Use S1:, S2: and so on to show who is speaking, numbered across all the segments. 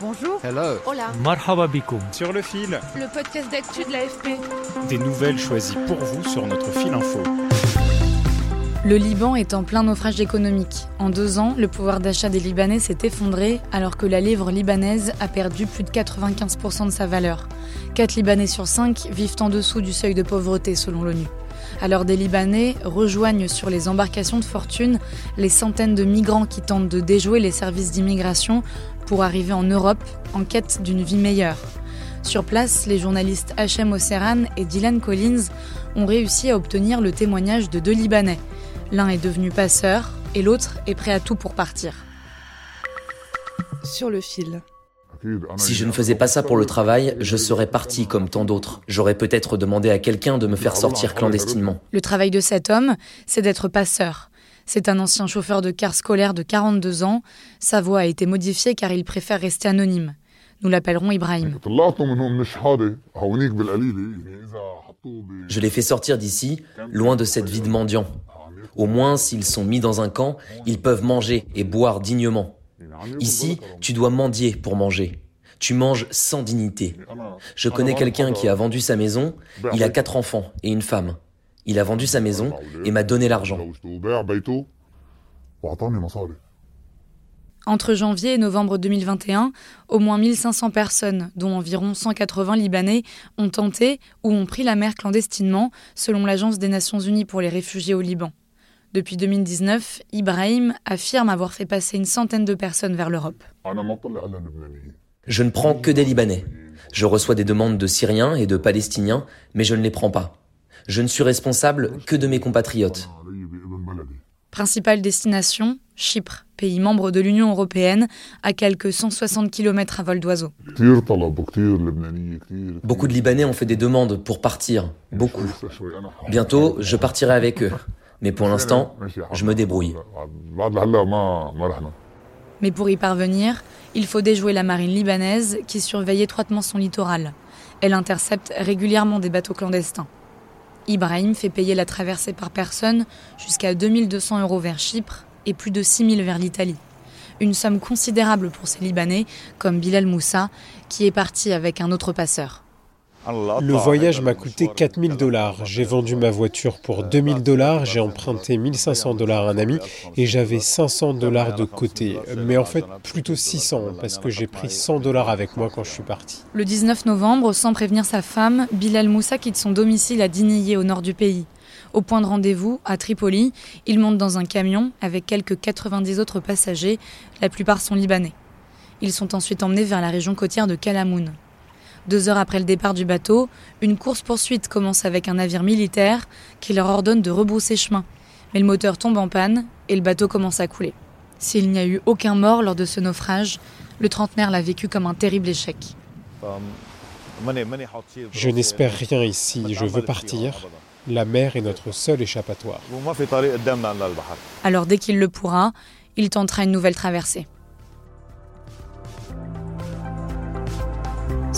S1: Bonjour.
S2: Hello.
S1: Hola.
S3: Marhaba.
S4: Sur le fil.
S1: Le podcast d'actu de l'AFP.
S4: Des nouvelles choisies pour vous sur notre fil info.
S5: Le Liban est en plein naufrage économique. En deux ans, le pouvoir d'achat des Libanais s'est effondré alors que la livre libanaise a perdu plus de 95% de sa valeur. 4 Libanais sur 5 vivent en dessous du seuil de pauvreté selon l'ONU. Alors des Libanais rejoignent sur les embarcations de fortune les centaines de migrants qui tentent de déjouer les services d'immigration pour arriver en Europe en quête d'une vie meilleure. Sur place, les journalistes Hachem Osseran et Dylan Collins ont réussi à obtenir le témoignage de deux Libanais. L'un est devenu passeur et l'autre est prêt à tout pour partir.
S1: Sur le fil.
S2: Si je ne faisais pas ça pour le travail, je serais parti comme tant d'autres. J'aurais peut-être demandé à quelqu'un de me faire sortir clandestinement.
S5: Le travail de cet homme, c'est d'être passeur. C'est un ancien chauffeur de car scolaire de 42 ans. Sa voix a été modifiée car il préfère rester anonyme. Nous l'appellerons Ibrahim.
S2: Je les fais sortir d'ici, loin de cette vie de mendiant. Au moins, s'ils sont mis dans un camp, ils peuvent manger et boire dignement. Ici, tu dois mendier pour manger. Tu manges sans dignité. Je connais quelqu'un qui a vendu sa maison, il a quatre enfants et une femme. Il a vendu sa maison et m'a donné l'argent.
S5: Entre janvier et novembre 2021, au moins 1500 personnes, dont environ 180 Libanais, ont tenté ou ont pris la mer clandestinement, selon l'Agence des Nations Unies pour les réfugiés au Liban. Depuis 2019, Ibrahim affirme avoir fait passer une centaine de personnes vers l'Europe.
S2: Je ne prends que des Libanais. Je reçois des demandes de Syriens et de Palestiniens, mais je ne les prends pas. Je ne suis responsable que de mes compatriotes.
S5: Principale destination, Chypre, pays membre de l'Union européenne, à quelques 160 km à vol d'oiseau.
S2: Beaucoup de Libanais ont fait des demandes pour partir, beaucoup. Bientôt, je partirai avec eux. Mais pour l'instant, je me débrouille.
S5: Mais pour y parvenir, il faut déjouer la marine libanaise qui surveille étroitement son littoral. Elle intercepte régulièrement des bateaux clandestins. Ibrahim fait payer la traversée par personne jusqu'à 2200 euros vers Chypre et plus de 6000 vers l'Italie. Une somme considérable pour ces Libanais, comme Bilal Moussa, qui est parti avec un autre passeur.
S6: Le voyage m'a coûté 4000 dollars. J'ai vendu ma voiture pour 2000 dollars, j'ai emprunté 1500 dollars à un ami et j'avais 500 dollars de côté. Mais en fait, plutôt 600 parce que j'ai pris 100 dollars avec moi quand je suis parti.
S5: Le 19 novembre, sans prévenir sa femme, Bilal Moussa quitte son domicile à Diniye au nord du pays. Au point de rendez-vous, à Tripoli, il monte dans un camion avec quelques 90 autres passagers, la plupart sont libanais. Ils sont ensuite emmenés vers la région côtière de Kalamoun. Deux heures après le départ du bateau, une course-poursuite commence avec un navire militaire qui leur ordonne de rebrousser chemin. Mais le moteur tombe en panne et le bateau commence à couler. S'il n'y a eu aucun mort lors de ce naufrage, le trentenaire l'a vécu comme un terrible échec.
S6: Je n'espère rien ici, je veux partir. La mer est notre seul échappatoire.
S5: Alors dès qu'il le pourra, il tentera une nouvelle traversée.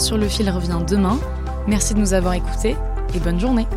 S5: Sur le fil revient demain. Merci de nous avoir écoutés et bonne journée.